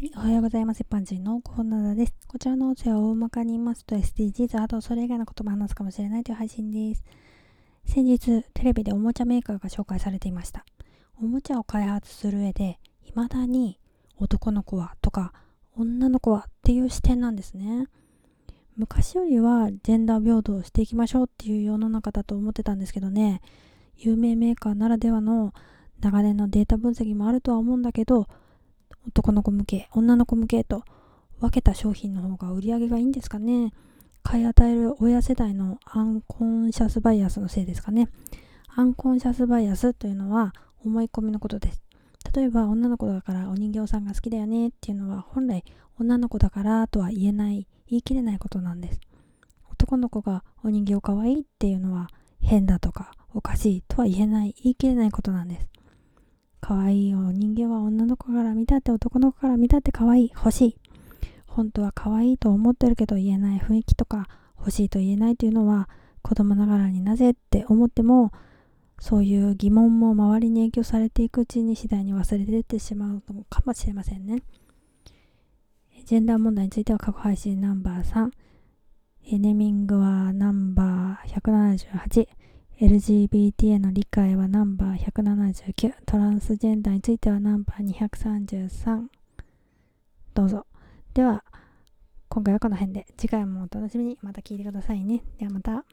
はい、おはようございます。一般人のコーナーです。こちらの音声は大まかに言いますと SDGs、あとそれ以外の言葉を話すかもしれないという配信です。先日、テレビでおもちゃメーカーが紹介されていました。おもちゃを開発する上で、未だに男の子はとか女の子はっていう視点なんですね。昔よりはジェンダー平等をしていきましょうっていう世の中だと思ってたんですけどね、有名メーカーならではの長年のデータ分析もあるとは思うんだけど、男の子向け、女の子向けと分けた商品の方が売り上げがいいんですかね。買い与える親世代のアンコンシャスバイアスのせいですかね。アンコンシャスバイアスというのは思い込みのことです。例えば女の子だからお人形さんが好きだよねっていうのは本来女の子だからとは言えない、言い切れないことなんです。男の子がお人形かわいいっていうのは変だとかおかしいとは言えない、言い切れないことなんです。可愛いお人形は見たって男の子から見たって可愛い欲しい。本当は可愛いと思ってるけど言えない雰囲気とか欲しいと言えないというのは子供ながらになぜって思ってもそういう疑問も周りに影響されていくうちに次第に忘れてってしまうのかもしれませんね。ジェンダー問題については過去配信ナンバー3、ネーミングはナンバー178、LGBT への理解はナンバー179トランスジェンダーについてはナンバー233どうぞ。では今回はこの辺で。次回もお楽しみに。また聞いてくださいね。ではまた。